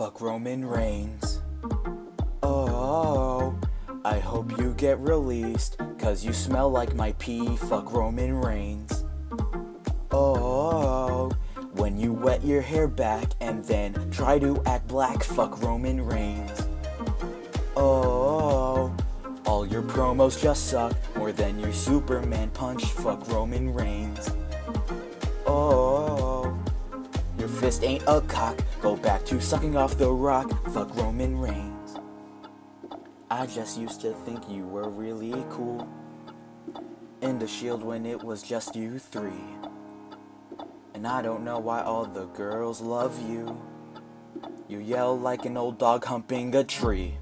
fuck Roman Reigns. Oh, I hope you get released, cause you smell like my pee, fuck Roman Reigns. Oh, when you wet your hair back and then try to act black, fuck Roman Reigns. Oh, all your promos just suck more than your Superman punch, fuck Roman Reigns. Oh, fist ain't a cock, go back to sucking off the rock, fuck Roman Reigns. I just used to think you were really cool. In the shield when it was just you three. And I don't know why all the girls love you. You yell like an old dog humping a tree.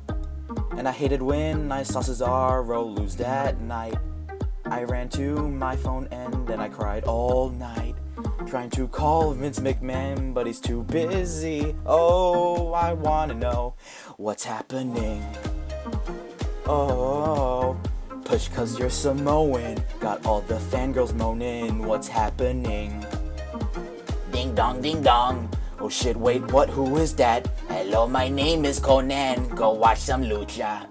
And I hated when I saw Cesaro lose that night. I ran to my phone and then I cried all night. Trying to call Vince McMahon, but he's too busy. Oh, I wanna know what's happening. Oh, push cause you're Samoan. Got all the fangirls moaning. What's happening? Ding dong, ding dong. Oh shit, wait, what? Who is that? Hello, my name is Konnan. Go watch some lucha.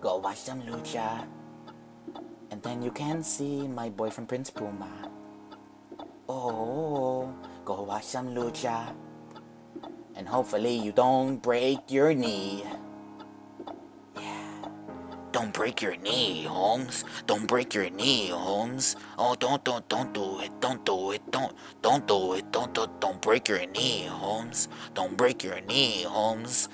Go watch some lucha. Then you can see my boyfriend Prince Puma. Oh, go watch some lucha. And hopefully you don't break your knee. Yeah. Don't break your knee, Holmes. Don't break your knee, Holmes. Oh, don't, don't, don't do it. Don't do it. Don't, don't do it. Don't, don't, don't break your knee, Holmes. Don't break your knee, Holmes.